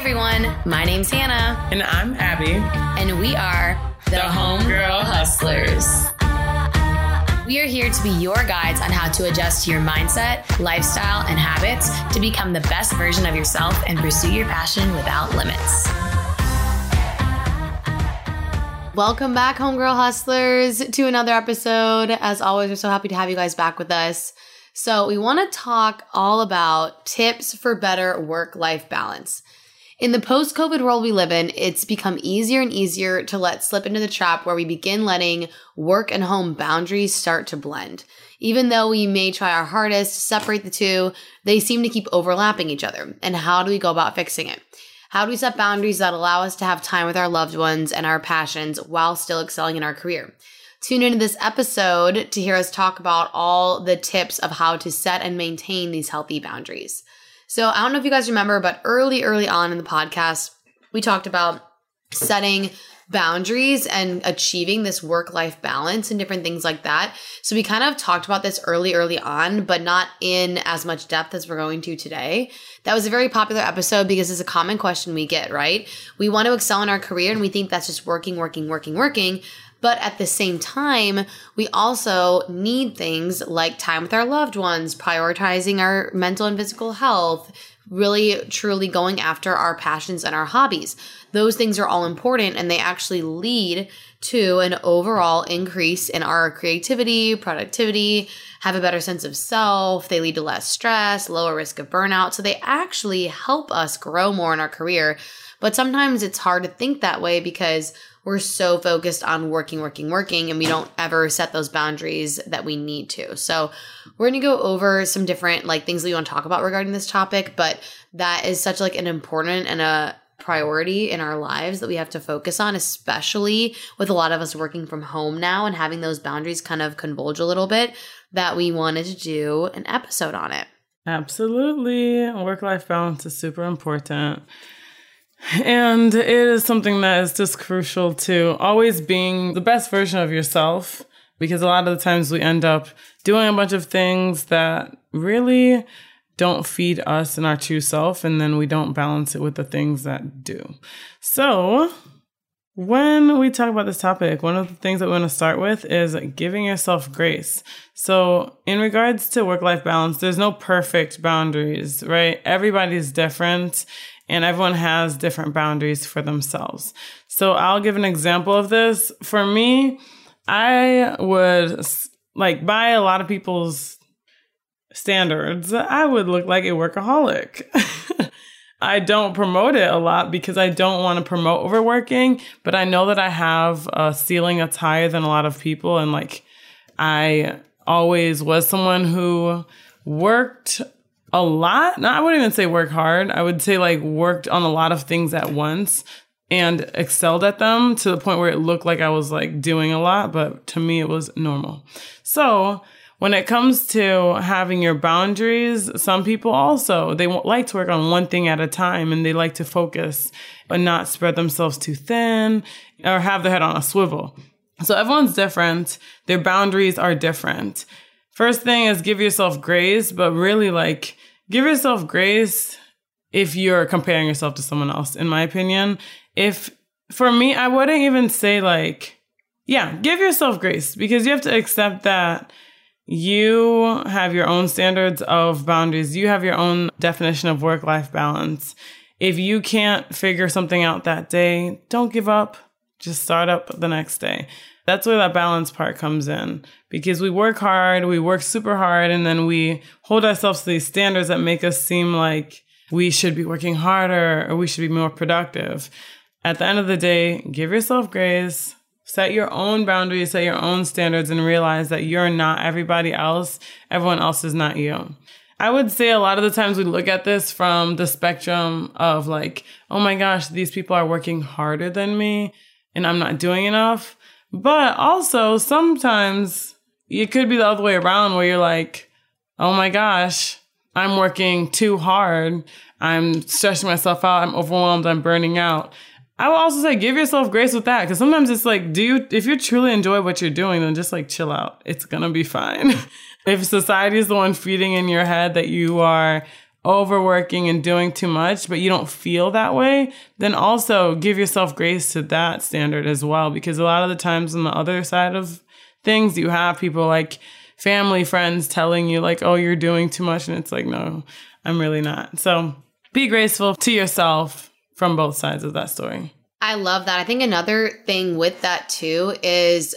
everyone, my name's Hannah, And I'm Abby, and we are the, Homegirl Hustlers. We are here to be your guides on how to adjust to your mindset, lifestyle, and habits to become the best version of yourself and pursue your passion without limits. Welcome back, Homegirl Hustlers, to another episode. As always, we're so happy to have you guys back with us. So, we want to talk all about tips for better work life balance. In the post COVID world we live in, it's become easier and easier to let slip into the trap where we begin letting work and home boundaries start to blend. Even though we may try our hardest to separate the two, they seem to keep overlapping each other. And how do we go about fixing it? How do we set boundaries that allow us to have time with our loved ones and our passions while still excelling in our career? Tune into this episode to hear us talk about all the tips of how to set and maintain these healthy boundaries. So, I don't know if you guys remember, but early, early on in the podcast, we talked about setting boundaries and achieving this work life balance and different things like that. So, we kind of talked about this early, early on, but not in as much depth as we're going to today. That was a very popular episode because it's a common question we get, right? We want to excel in our career and we think that's just working, working, working, working. But at the same time, we also need things like time with our loved ones, prioritizing our mental and physical health, really truly going after our passions and our hobbies. Those things are all important and they actually lead to an overall increase in our creativity, productivity, have a better sense of self. They lead to less stress, lower risk of burnout. So they actually help us grow more in our career. But sometimes it's hard to think that way because we're so focused on working, working, working, and we don't ever set those boundaries that we need to. So we're gonna go over some different like things that we want to talk about regarding this topic, but that is such like an important and a priority in our lives that we have to focus on, especially with a lot of us working from home now and having those boundaries kind of convulge a little bit, that we wanted to do an episode on it. Absolutely. Work life balance is super important. And it is something that is just crucial to always being the best version of yourself because a lot of the times we end up doing a bunch of things that really don't feed us and our true self, and then we don't balance it with the things that do. So, when we talk about this topic, one of the things that we want to start with is giving yourself grace. So, in regards to work life balance, there's no perfect boundaries, right? Everybody's different and everyone has different boundaries for themselves. So, I'll give an example of this. For me, I would like by a lot of people's standards, I would look like a workaholic. I don't promote it a lot because I don't want to promote overworking, but I know that I have a ceiling that's higher than a lot of people. And like, I always was someone who worked a lot. No, I wouldn't even say work hard. I would say like worked on a lot of things at once and excelled at them to the point where it looked like I was like doing a lot, but to me it was normal. So, when it comes to having your boundaries, some people also they like to work on one thing at a time and they like to focus and not spread themselves too thin or have their head on a swivel. So everyone's different. Their boundaries are different. First thing is give yourself grace, but really like give yourself grace if you're comparing yourself to someone else, in my opinion. If for me, I wouldn't even say like, yeah, give yourself grace because you have to accept that you have your own standards of boundaries. You have your own definition of work life balance. If you can't figure something out that day, don't give up. Just start up the next day. That's where that balance part comes in because we work hard, we work super hard, and then we hold ourselves to these standards that make us seem like we should be working harder or we should be more productive. At the end of the day, give yourself grace, Set your own boundaries, set your own standards, and realize that you're not everybody else. Everyone else is not you. I would say a lot of the times we look at this from the spectrum of like, oh my gosh, these people are working harder than me and I'm not doing enough. But also sometimes it could be the other way around where you're like, oh my gosh, I'm working too hard. I'm stressing myself out. I'm overwhelmed. I'm burning out. I will also say give yourself grace with that because sometimes it's like, do you, if you truly enjoy what you're doing, then just like chill out. It's gonna be fine. if society is the one feeding in your head that you are overworking and doing too much, but you don't feel that way, then also give yourself grace to that standard as well. Because a lot of the times on the other side of things, you have people like family, friends telling you, like, oh, you're doing too much. And it's like, no, I'm really not. So be graceful to yourself from both sides of that story. I love that. I think another thing with that too is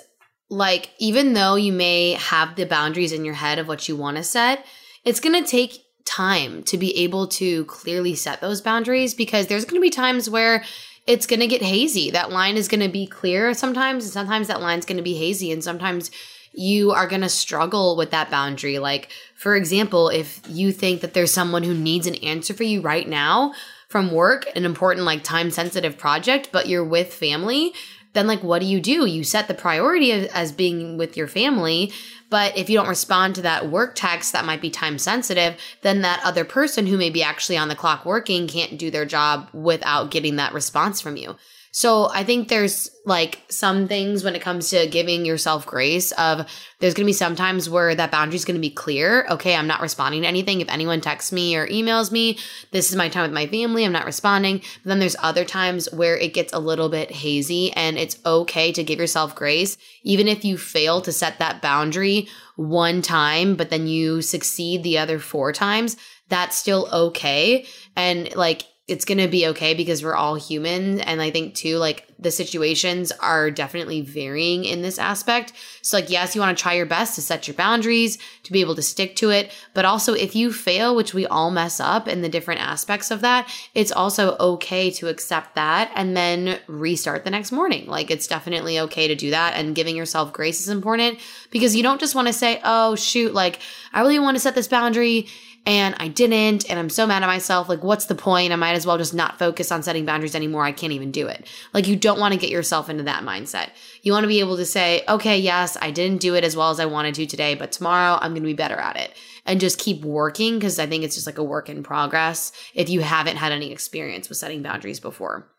like, even though you may have the boundaries in your head of what you want to set, it's going to take time to be able to clearly set those boundaries because there's going to be times where it's going to get hazy. That line is going to be clear sometimes, and sometimes that line's going to be hazy, and sometimes you are going to struggle with that boundary. Like, for example, if you think that there's someone who needs an answer for you right now from work, an important, like, time sensitive project, but you're with family, then like what do you do? You set the priority as being with your family but if you don't respond to that work text that might be time sensitive then that other person who may be actually on the clock working can't do their job without getting that response from you so I think there's like some things when it comes to giving yourself grace of there's going to be some times where that boundary is going to be clear. Okay, I'm not responding to anything. If anyone texts me or emails me, this is my time with my family. I'm not responding. But then there's other times where it gets a little bit hazy and it's okay to give yourself grace. Even if you fail to set that boundary one time, but then you succeed the other four times, that's still okay. And like, it's going to be okay because we're all human. And i think too like the situations are definitely varying in this aspect. So like yes you want to try your best to set your boundaries to be able to stick to it. But also if you fail which we all mess up in the different aspects of that it's also okay to accept that and then restart the next morning. Like it's definitely okay to do that. And giving yourself grace is important because you don't just want to say oh shoot like i really want to set this boundary and I didn't, and I'm so mad at myself. Like, what's the point? I might as well just not focus on setting boundaries anymore. I can't even do it. Like, you don't want to get yourself into that mindset. You want to be able to say, okay, yes, I didn't do it as well as I wanted to today, but tomorrow I'm going to be better at it. And just keep working because I think it's just like a work in progress if you haven't had any experience with setting boundaries before.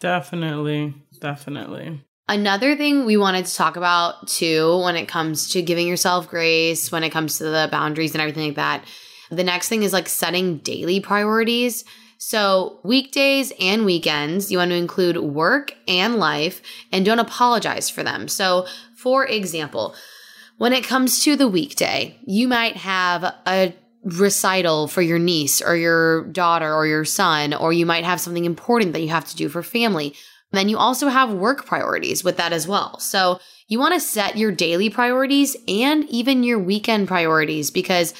Definitely. Definitely. Another thing we wanted to talk about too, when it comes to giving yourself grace, when it comes to the boundaries and everything like that, the next thing is like setting daily priorities. So, weekdays and weekends, you want to include work and life and don't apologize for them. So, for example, when it comes to the weekday, you might have a recital for your niece or your daughter or your son, or you might have something important that you have to do for family. Then you also have work priorities with that as well. So, you want to set your daily priorities and even your weekend priorities because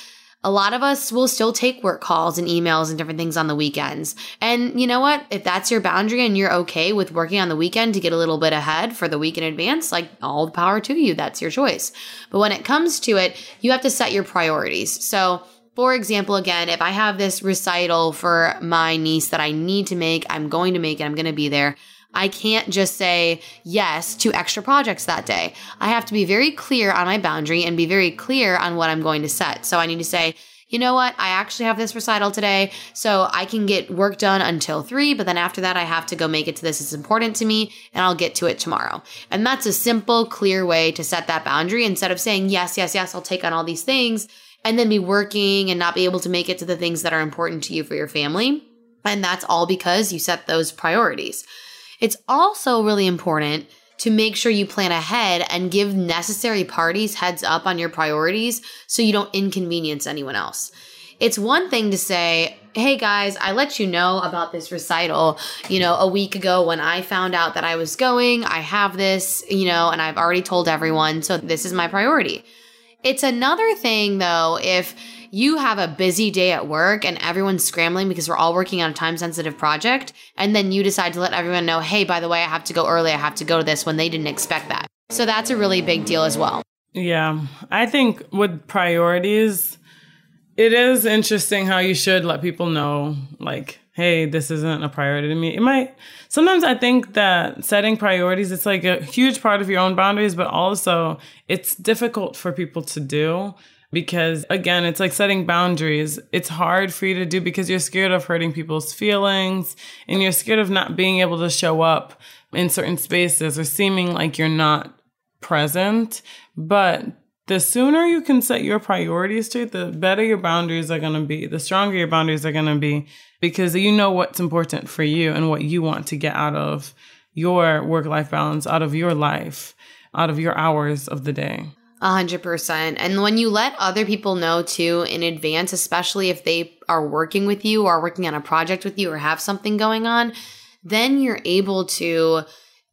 a lot of us will still take work calls and emails and different things on the weekends. And you know what? If that's your boundary and you're okay with working on the weekend to get a little bit ahead for the week in advance, like all the power to you. That's your choice. But when it comes to it, you have to set your priorities. So, for example, again, if I have this recital for my niece that I need to make, I'm going to make it, I'm going to be there. I can't just say yes to extra projects that day. I have to be very clear on my boundary and be very clear on what I'm going to set. So I need to say, you know what? I actually have this recital today, so I can get work done until three, but then after that, I have to go make it to this. It's important to me, and I'll get to it tomorrow. And that's a simple, clear way to set that boundary instead of saying, yes, yes, yes, I'll take on all these things and then be working and not be able to make it to the things that are important to you for your family. And that's all because you set those priorities. It's also really important to make sure you plan ahead and give necessary parties heads up on your priorities so you don't inconvenience anyone else. It's one thing to say, hey guys, I let you know about this recital, you know, a week ago when I found out that I was going. I have this, you know, and I've already told everyone, so this is my priority. It's another thing though, if you have a busy day at work and everyone's scrambling because we're all working on a time sensitive project. And then you decide to let everyone know, hey, by the way, I have to go early. I have to go to this when they didn't expect that. So that's a really big deal as well. Yeah. I think with priorities, it is interesting how you should let people know, like, hey, this isn't a priority to me. It might, sometimes I think that setting priorities, it's like a huge part of your own boundaries, but also it's difficult for people to do because again it's like setting boundaries it's hard for you to do because you're scared of hurting people's feelings and you're scared of not being able to show up in certain spaces or seeming like you're not present but the sooner you can set your priorities straight, the better your boundaries are going to be, the stronger your boundaries are going to be because you know what's important for you and what you want to get out of your work life balance, out of your life, out of your hours of the day. A hundred percent. And when you let other people know too in advance, especially if they are working with you or working on a project with you or have something going on, then you're able to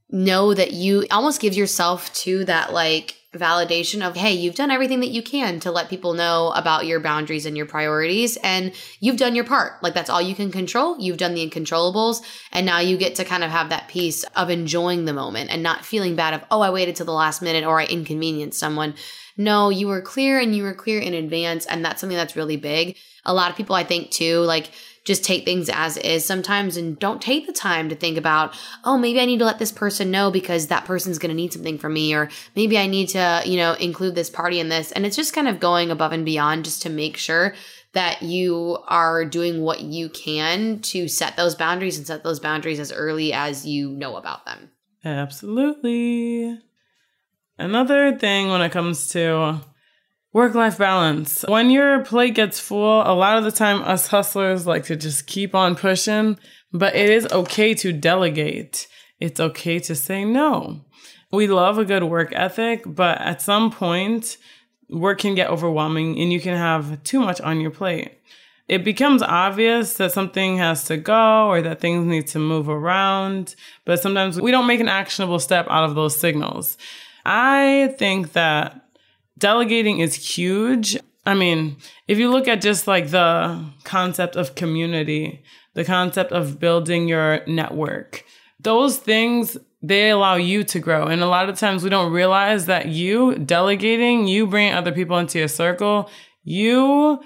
know that you almost gives yourself to that like validation of, hey, you've done everything that you can to let people know about your boundaries and your priorities, and you've done your part. Like that's all you can control. You've done the uncontrollables, and now you get to kind of have that peace of enjoying the moment and not feeling bad of, oh, I waited till the last minute or I inconvenienced someone. No, you were clear and you were clear in advance, and that's something that's really big. A lot of people, I think, too, like just take things as is sometimes and don't take the time to think about, oh, maybe I need to let this person know because that person's going to need something from me, or maybe I need to, you know, include this party in this. And it's just kind of going above and beyond just to make sure that you are doing what you can to set those boundaries and set those boundaries as early as you know about them. Absolutely. Another thing when it comes to Work life balance. When your plate gets full, a lot of the time us hustlers like to just keep on pushing, but it is okay to delegate. It's okay to say no. We love a good work ethic, but at some point, work can get overwhelming and you can have too much on your plate. It becomes obvious that something has to go or that things need to move around, but sometimes we don't make an actionable step out of those signals. I think that delegating is huge. I mean, if you look at just like the concept of community, the concept of building your network, those things, they allow you to grow. And a lot of times we don't realize that you delegating, you bring other people into your circle, you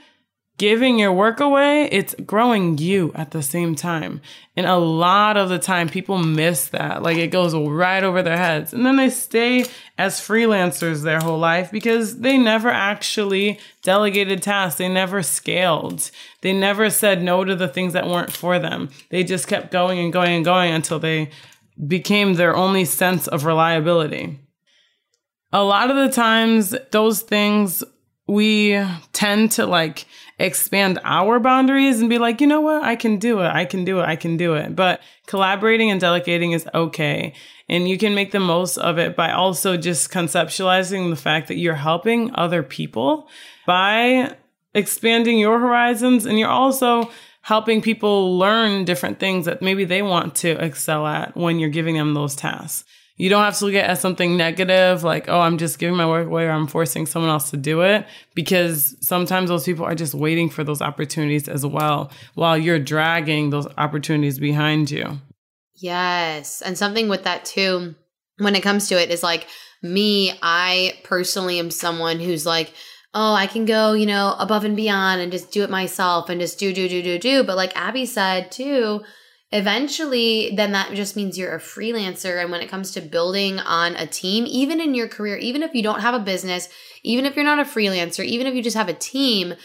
giving your work away, it's growing you at the same time. And a lot of the time, people miss that. Like it goes right over their heads. And then they stay as freelancers their whole life because they never actually delegated tasks. They never scaled. They never said no to the things that weren't for them. They just kept going and going and going until they became their only sense of reliability. A lot of the times, those things we tend to like expand our boundaries and be like, you know what? I can do it. I can do it. I can do it. But collaborating and delegating is okay. And you can make the most of it by also just conceptualizing the fact that you're helping other people by expanding your horizons. And you're also helping people learn different things that maybe they want to excel at when you're giving them those tasks. You don't have to look at it as something negative, like, oh, I'm just giving my work away or I'm forcing someone else to do it, because sometimes those people are just waiting for those opportunities as well while you're dragging those opportunities behind you. Yes. And something with that too, when it comes to it, is like me, I personally am someone who's like, oh, I can go, you know, above and beyond and just do it myself and just do, do, do, do, do. But like Abby said too, eventually then that just means you're a freelancer. And when it comes to building on a team even in your career even if you don't have a business even if you're not a freelancer even if you just have a team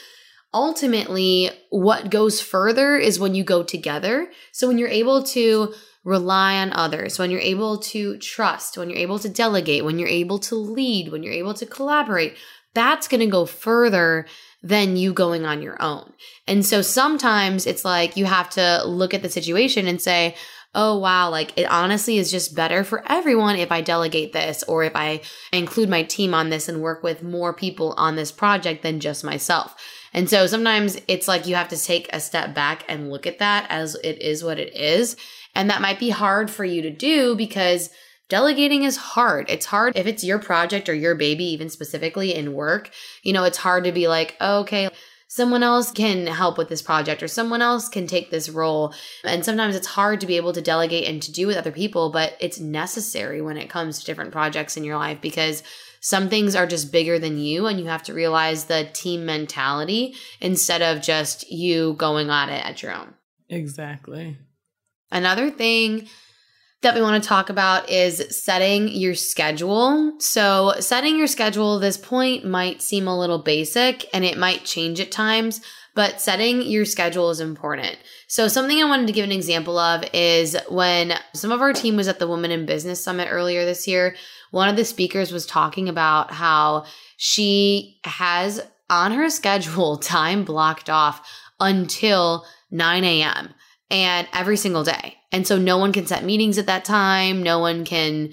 ultimately what goes further is when you go together. So when you're able to rely on others when you're able to trust when you're able to delegate when you're able to lead when you're able to collaborate that's going to go further than you going on your own. And so sometimes it's like you have to look at the situation and say, oh wow, like it honestly is just better for everyone if I delegate this or if I include my team on this and work with more people on this project than just myself. And so sometimes it's like you have to take a step back and look at that as it is what it is. And that might be hard for you to do because Delegating is hard. It's hard if it's your project or your baby, even specifically in work. You know, it's hard to be like, oh, okay, someone else can help with this project or someone else can take this role. And sometimes it's hard to be able to delegate and to do with other people, but it's necessary when it comes to different projects in your life because some things are just bigger than you and you have to realize the team mentality instead of just you going at it at your own. Exactly. Another thing that we want to talk about is setting your schedule. So, setting your schedule this point might seem a little basic and it might change at times, but setting your schedule is important. So, something I wanted to give an example of is when some of our team was at the Women in Business Summit earlier this year. one of the speakers was talking about how she has on her schedule time blocked off until 9 a.m. and every single day. And so no one can set meetings at that time. No one can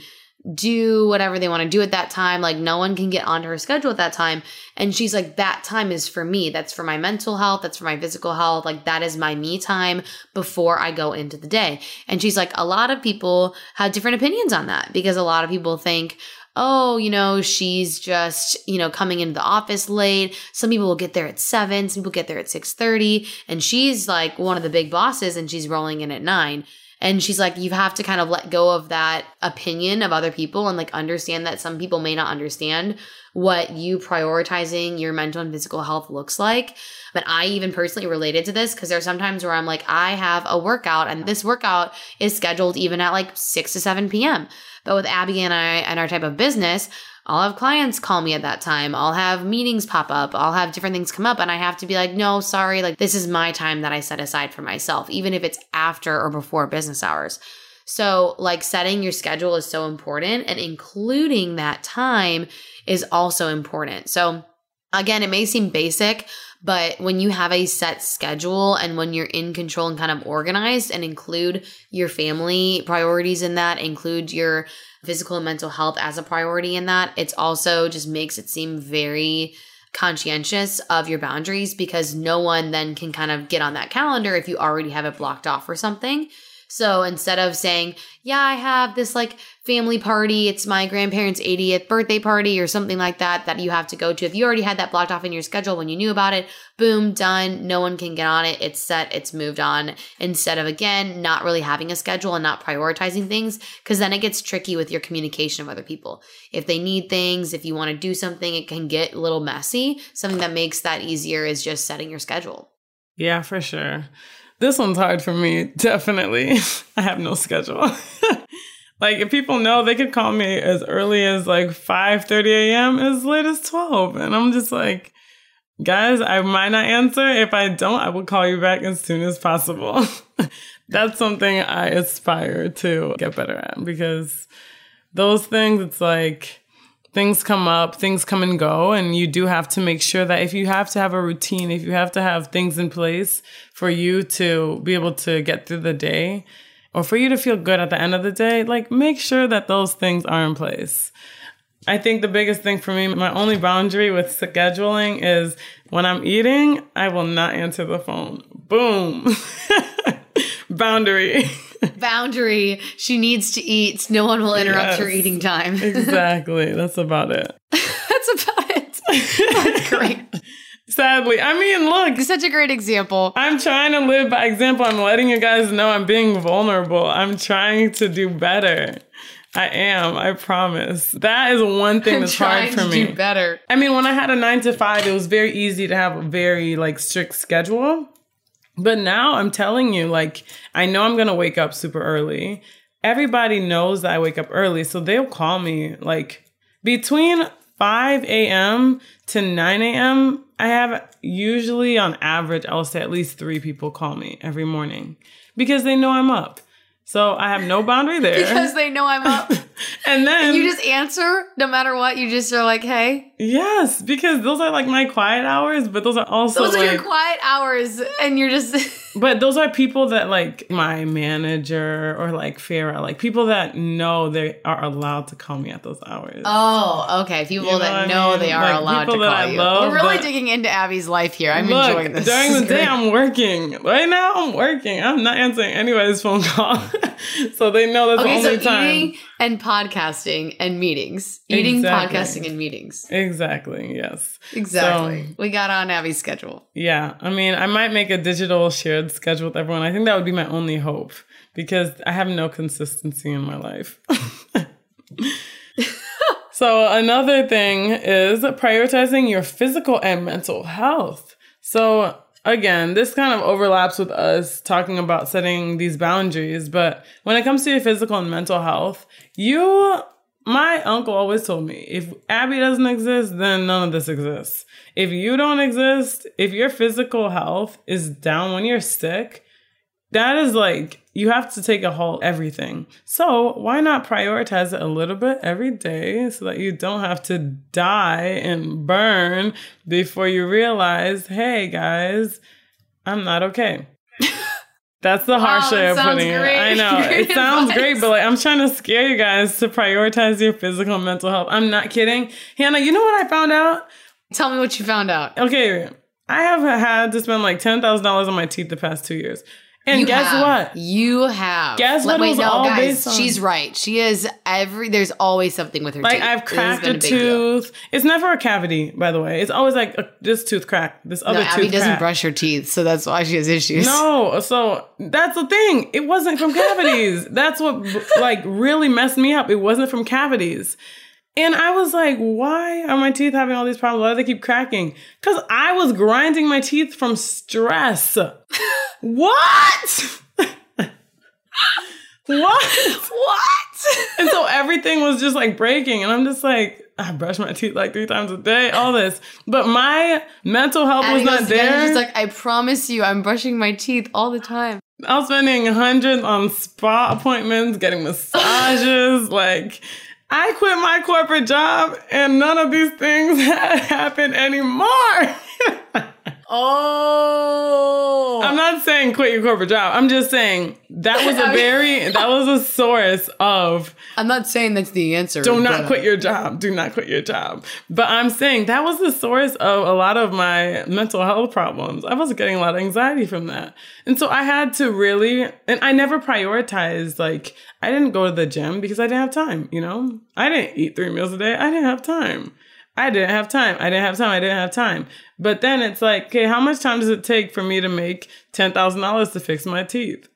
do whatever they want to do at that time. Like no one can get onto her schedule at that time. And she's like, that time is for me. That's for my mental health. That's for my physical health. Like that is my me time before I go into the day. And she's like, a lot of people have different opinions on that because a lot of people think, oh, you know, she's just, you know, coming into the office late. Some people will get there at seven, some people get there at 6:30, and she's like one of the big bosses and she's rolling in at nine. And she's like, you have to kind of let go of that opinion of other people and like understand that some people may not understand what you prioritizing your mental and physical health looks like. But I even personally related to this because there's sometimes where I'm like, I have a workout and this workout is scheduled even at like 6 to 7 p.m. But with Abby and I and our type of business, I'll have clients call me at that time. I'll have meetings pop up. I'll have different things come up. And I have to be like, no, sorry. Like, this is my time that I set aside for myself, even if it's after or before business hours. So, like, setting your schedule is so important, and including that time is also important. So, again, it may seem basic, but when you have a set schedule and when you're in control and kind of organized and include your family priorities in that, include your physical and mental health as a priority in that, it's also just makes it seem very conscientious of your boundaries because no one then can kind of get on that calendar if you already have it blocked off or something. So instead of saying, yeah, I have this like family party, it's my grandparents' 80th birthday party or something like that, that you have to go to. If you already had that blocked off in your schedule when you knew about it, boom, done. No one can get on it. It's set, it's moved on. Instead of again, not really having a schedule and not prioritizing things, because then it gets tricky with your communication of other people. If they need things, if you want to do something, it can get a little messy. Something that makes that easier is just setting your schedule. Yeah, for sure. This one's hard for me, definitely. I have no schedule. like if people know they could call me as early as like 5 30 a.m. as late as 12. And I'm just like, guys, I might not answer. If I don't, I will call you back as soon as possible. That's something I aspire to get better at because those things, it's like things come up, things come and go, and you do have to make sure that if you have to have a routine, if you have to have things in place for you to be able to get through the day or for you to feel good at the end of the day, like make sure that those things are in place. I think the biggest thing for me, my only boundary with scheduling is when I'm eating, I will not answer the phone. Boom. boundary. boundary. She needs to eat. No one will interrupt yes, her eating time. exactly. That's about it. That's about it. That's great. Sadly, I mean, look, such a great example. I'm trying to live by example. I'm letting you guys know I'm being vulnerable. I'm trying to do better. I am. I promise. That is one thing that's hard for me. Do better. I mean, when I had a nine to five, it was very easy to have a very like strict schedule. But now I'm telling you, like, I know I'm gonna wake up super early. Everybody knows that I wake up early, so they'll call me like between 5 a.m. to 9 a.m. I have usually on average, I'll say at least three people call me every morning because they know I'm up. So I have no boundary there. because they know I'm up. and then you just answer no matter what. You just are like, hey. Yes, because those are like my quiet hours, but those are also those are like, your quiet hours, and you're just. But those are people that like my manager or like Farah, like people that know they are allowed to call me at those hours. Oh, okay. People you know that know I mean? they are like, allowed to call I you. We're really digging into Abby's life here. I'm look, enjoying this. During the day, I'm working. Right now, I'm working. I'm not answering anybody's phone call. so they know that's okay, the only so time. Eating and podcasting and meetings. Eating, exactly. podcasting, and meetings. Exactly. Yes. Exactly. So, we got on Abby's schedule. Yeah. I mean, I might make a digital shared schedule with everyone. I think that would be my only hope because I have no consistency in my life. so another thing is prioritizing your physical and mental health. So again, this kind of overlaps with us talking about setting these boundaries. But when it comes to your physical and mental health, you, my uncle always told me if Abby doesn't exist, then none of this exists. If you don't exist, if your physical health is down when you're sick, that is like you have to take a whole everything. So why not prioritize it a little bit every day so that you don't have to die and burn before you realize, hey guys, I'm not okay. That's the harsh Wow, way of putting it. great. I know. Great it sounds advice. great, but like I'm trying to scare you guys to prioritize your physical and mental health. I'm not kidding. Hannah, you know what I found out? Tell me what you found out. Okay, I have had to spend like ten thousand dollars on my teeth the past two years. And You guess have. what? You have. Guess what it Wait, was no, all guys, based on? she's right. She is every. There's always something with her Like teeth. I've cracked been a big deal. tooth. It's never a cavity, by the way. It's always like a, this tooth crack, this No, other Abby tooth doesn't crack. brush her teeth, so that's why she has issues. No, so that's the thing. It wasn't from cavities. that's what like really messed me up. It wasn't from cavities. And I was like, why are my teeth having all these problems? Why do they keep cracking? Because I was grinding my teeth from stress. what? what? What? And so everything was just like breaking. And I'm just like, I brush my teeth like three times a day, all this. But my mental health was not goes to bed and there. She's like, I promise you, I'm brushing my teeth all the time. I was spending hundreds on spa appointments, getting massages. like, I quit my corporate job and none of these things happen anymore. Oh. Not saying quit your corporate job. I'm just saying that was a very, that was a source of I'm not saying that's the answer. do not uh, quit your job. Do not quit your job. But I'm saying that was the source of a lot of my mental health problems. I was getting a lot of anxiety from that. And so I had to really, and I never prioritized, like, I didn't go to the gym because I didn't have time, you know? I didn't eat three meals a day. I didn't have time. I didn't have time. I didn't have time. I didn't have time. But then it's like, okay, how much time does it take for me to make $10,000 to fix my teeth?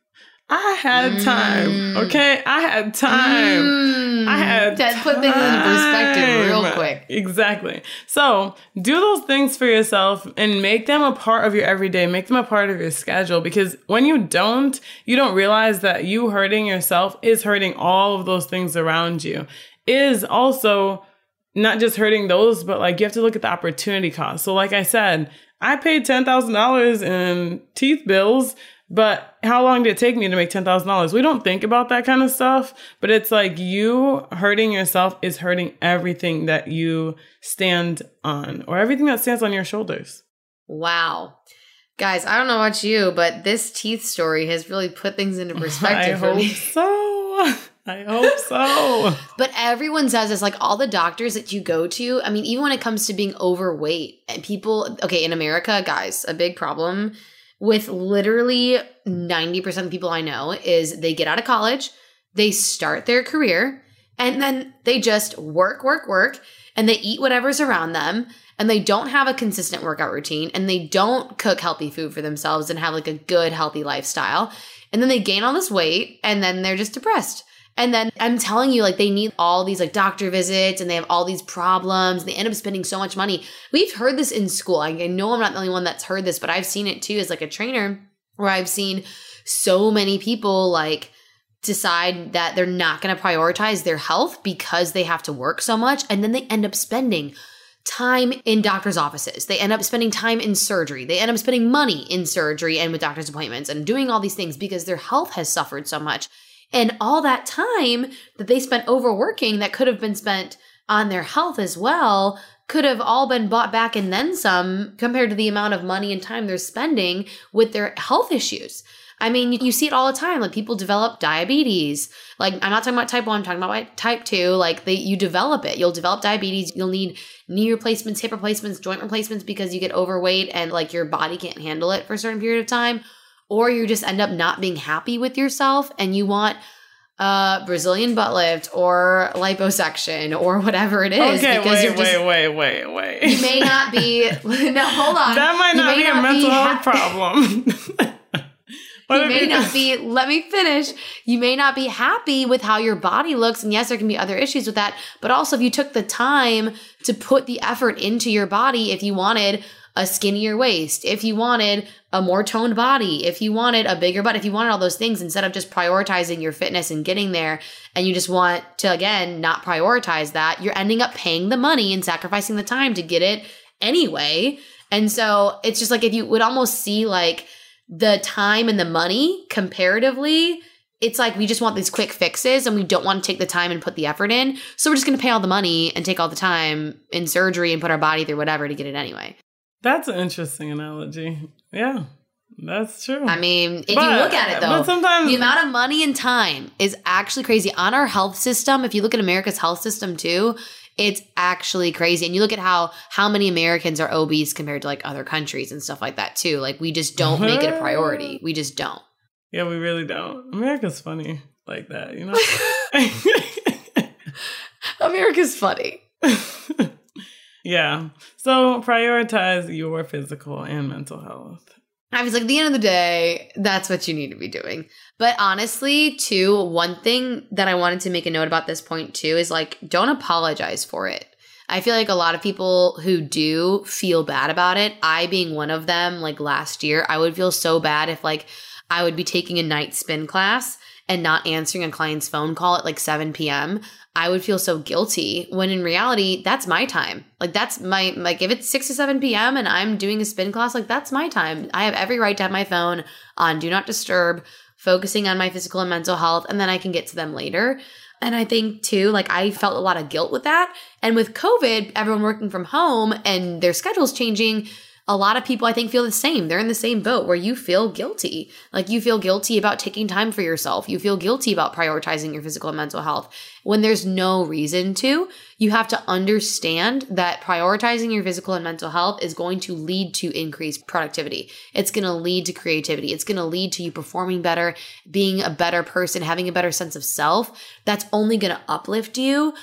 I had time. Mm. Okay. I had time. Mm. I had That put things into perspective real quick. Exactly. So do those things for yourself and make them a part of your everyday. Make them a part of your schedule because when you don't, you don't realize that you hurting yourself is hurting all of those things around you. Is also not just hurting those, but like you have to look at the opportunity cost. So, like I said, I paid ten thousand dollars in teeth bills, but how long did it take me to make ten thousand dollars? We don't think about that kind of stuff, but it's like you hurting yourself is hurting everything that you stand on, or everything that stands on your shoulders. Wow. Guys, I don't know about you, but this teeth story has really put things into I perspective for hope me. so. I hope so. But everyone says this, like all the doctors that you go to. I mean, even when it comes to being overweight, and people, okay, in America, guys, a big problem with literally 90% of people I know is they get out of college, they start their career, and then they just work, work, work, and they eat whatever's around them. And they don't have a consistent workout routine and they don't cook healthy food for themselves and have like a good, healthy lifestyle. And then they gain all this weight and then they're just depressed. And then I'm telling you, like, they need all these like doctor visits and they have all these problems. They end up spending so much money. We've heard this in school. I know I'm not the only one that's heard this, but I've seen it too as like a trainer where I've seen so many people like decide that they're not going to prioritize their health because they have to work so much. And then they end up spending time in doctor's offices. They end up spending time in surgery. They end up spending money in surgery and with doctor's appointments and doing all these things because their health has suffered so much. And all that time that they spent overworking that could have been spent on their health as well could have all been bought back and then some compared to the amount of money and time they're spending with their health issues. I mean, you, see it all the time. Like people develop diabetes. Like I'm not talking about type one, I'm talking about type two. Like they, you develop it. You'll develop diabetes. You'll need knee replacements, hip replacements, joint replacements because you get overweight and like your body can't handle it for a certain period of time. Or you just end up not being happy with yourself and you want a Brazilian butt lift or liposuction or whatever it is Okay, because wait, you're just wait, wait, wait, wait. you may not be no hold on That might not be a mental health problem. What you may not be let me finish you may not be happy with how your body looks and yes there can be other issues with that but also if you took the time to put the effort into your body if you wanted a skinnier waist if you wanted a more toned body if you wanted a bigger butt if you wanted all those things instead of just prioritizing your fitness and getting there and you just want to again not prioritize that you're ending up paying the money and sacrificing the time to get it anyway and so it's just like if you would almost see like the time and the money comparatively, it's like we just want these quick fixes and we don't want to take the time and put the effort in. So we're just going to pay all the money and take all the time in surgery and put our body through whatever to get it anyway. That's an interesting analogy. Yeah. That's true. I mean, if but, you look at it though, sometimes, the amount of money and time is actually crazy. On our health system, if you look at America's health system too, it's actually crazy. And you look at how how many Americans are obese compared to like other countries and stuff like that too. Like we just don't make it a priority. Uh-huh. We just don't. Yeah, we really don't. America's funny like that, you know? America's funny. yeah. So prioritize your physical and mental health. I was like, at the end of the day, that's what you need to be doing. But honestly, too, one thing that I wanted to make a note about this point too is like, don't apologize for it. I feel like a lot of people who do feel bad about it, I being one of them, like last year, I would feel so bad if like I would be taking a night spin class and not answering a client's phone call at like 7 p.m. I would feel so guilty when in reality, that's my time. Like, that's my, like, if it's 6 to 7 p.m. and I'm doing a spin class, like, that's my time. I have every right to have my phone on do not disturb, focusing on my physical and mental health, and then I can get to them later. And I think too, like I felt a lot of guilt with that. And with COVID, everyone working from home and their schedules changing, a lot of people I think feel the same. They're in the same boat where you feel guilty. Like you feel guilty about taking time for yourself. You feel guilty about prioritizing your physical and mental health when there's no reason to. You have to understand that prioritizing your physical and mental health is going to lead to increased productivity. It's going to lead to creativity. It's going to lead to you performing better, being a better person, having a better sense of self. That's only going to uplift you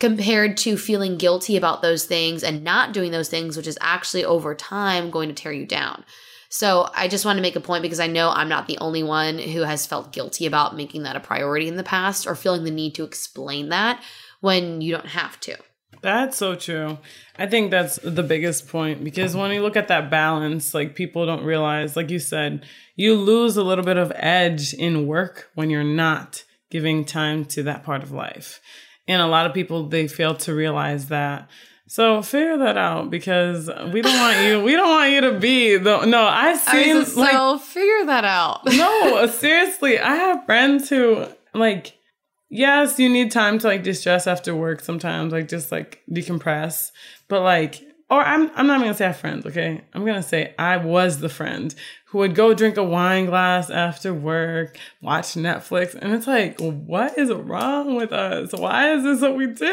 compared to feeling guilty about those things and not doing those things, which is actually over time going to tear you down. So I just want to make a point because I know I'm not the only one who has felt guilty about making that a priority in the past or feeling the need to explain that when you don't have to. That's so true. I think that's the biggest point because when you look at that balance, like people don't realize, like you said, you lose a little bit of edge in work when you're not giving time to that part of life. And a lot of people, they fail to realize that. So figure that out because we don't want you. We don't want you to be the. No, I've seen so like figure that out. no, seriously, I have friends who like. Yes, you need time to like distress after work sometimes, like just like decompress. But like or I'm I'm not even gonna say I have friends, okay? I'm gonna say I was the friend who would go drink a wine glass after work, watch Netflix, and it's like, what is wrong with us? Why is this what we do?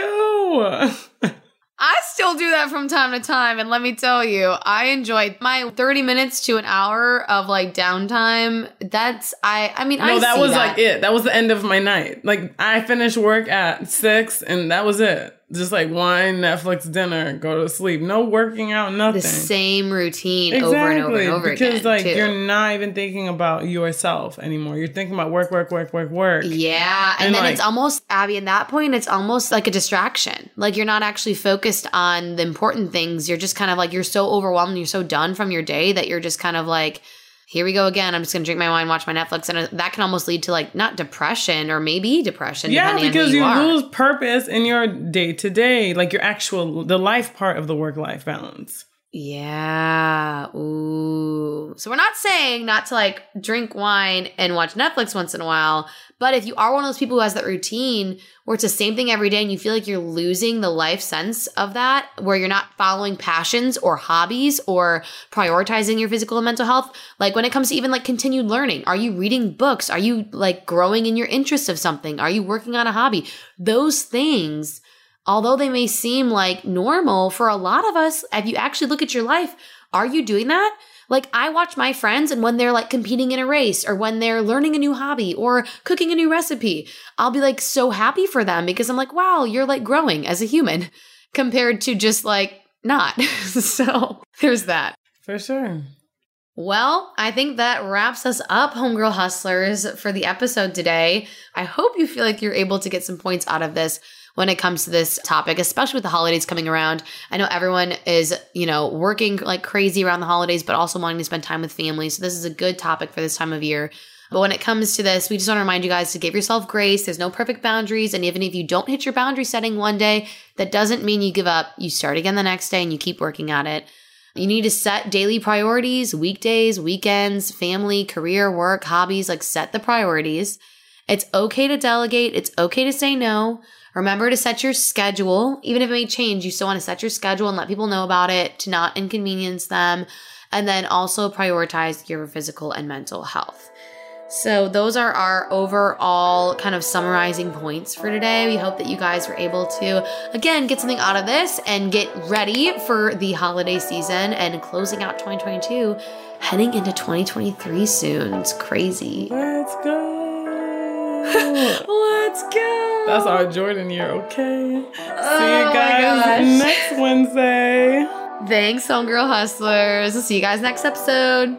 I still do that from time to time. And let me tell you, I enjoy my 30 minutes to an hour of like downtime. That's, I, I mean, no, I that was that. like it. That was the end of my night. Like I finished work at six and that was it just like wine, Netflix, dinner, go to sleep. No working out, nothing. The same routine exactly, over and over and over because, again. like too. you're not even thinking about yourself anymore. You're thinking about work, work, work, work, work. Yeah, and, and then like, it's almost Abby. In that point, it's almost like a distraction. Like you're not actually focused on the important things. You're just kind of like you're so overwhelmed. You're so done from your day that you're just kind of like here we go again. I'm just going to drink my wine, watch my Netflix. And that can almost lead to like not depression or maybe depression. Yeah, because you, you lose purpose in your day to day, like your actual, the life part of the work life balance. Yeah. Ooh. So we're not saying not to like drink wine and watch Netflix once in a while, but if you are one of those people who has that routine where it's the same thing every day and you feel like you're losing the life sense of that, where you're not following passions or hobbies or prioritizing your physical and mental health, like when it comes to even like continued learning, are you reading books? Are you like growing in your interest of something? Are you working on a hobby? Those things although they may seem like normal for a lot of us, if you actually look at your life, are you doing that? Like I watch my friends and when they're like competing in a race or when they're learning a new hobby or cooking a new recipe, I'll be like so happy for them because I'm like, wow, you're like growing as a human compared to just like not. so there's that. For sure. Well, I think that wraps us up, Homegirl Hustlers, for the episode today. I hope you feel like you're able to get some points out of this when it comes to this topic, especially with the holidays coming around. I know everyone is, you know, working like crazy around the holidays, but also wanting to spend time with family. So this is a good topic for this time of year. But when it comes to this, we just want to remind you guys to give yourself grace. There's no perfect boundaries. And even if you don't hit your boundary setting one day, that doesn't mean you give up. You start again the next day and you keep working at it. You need to set daily priorities, weekdays, weekends, family, career, work, hobbies, like set the priorities. It's okay to delegate. It's okay to say no. Remember to set your schedule. Even if it may change, you still want to set your schedule and let people know about it to not inconvenience them. And then also prioritize your physical and mental health. So, those are our overall kind of summarizing points for today. We hope that you guys were able to, again, get something out of this and get ready for the holiday season and closing out 2022, heading into 2023 soon. It's crazy. Let's go. Let's go. That's our Jordan year, okay? Oh See you oh guys next Wednesday. Thanks, Homegirl Hustlers. We'll see you guys next episode.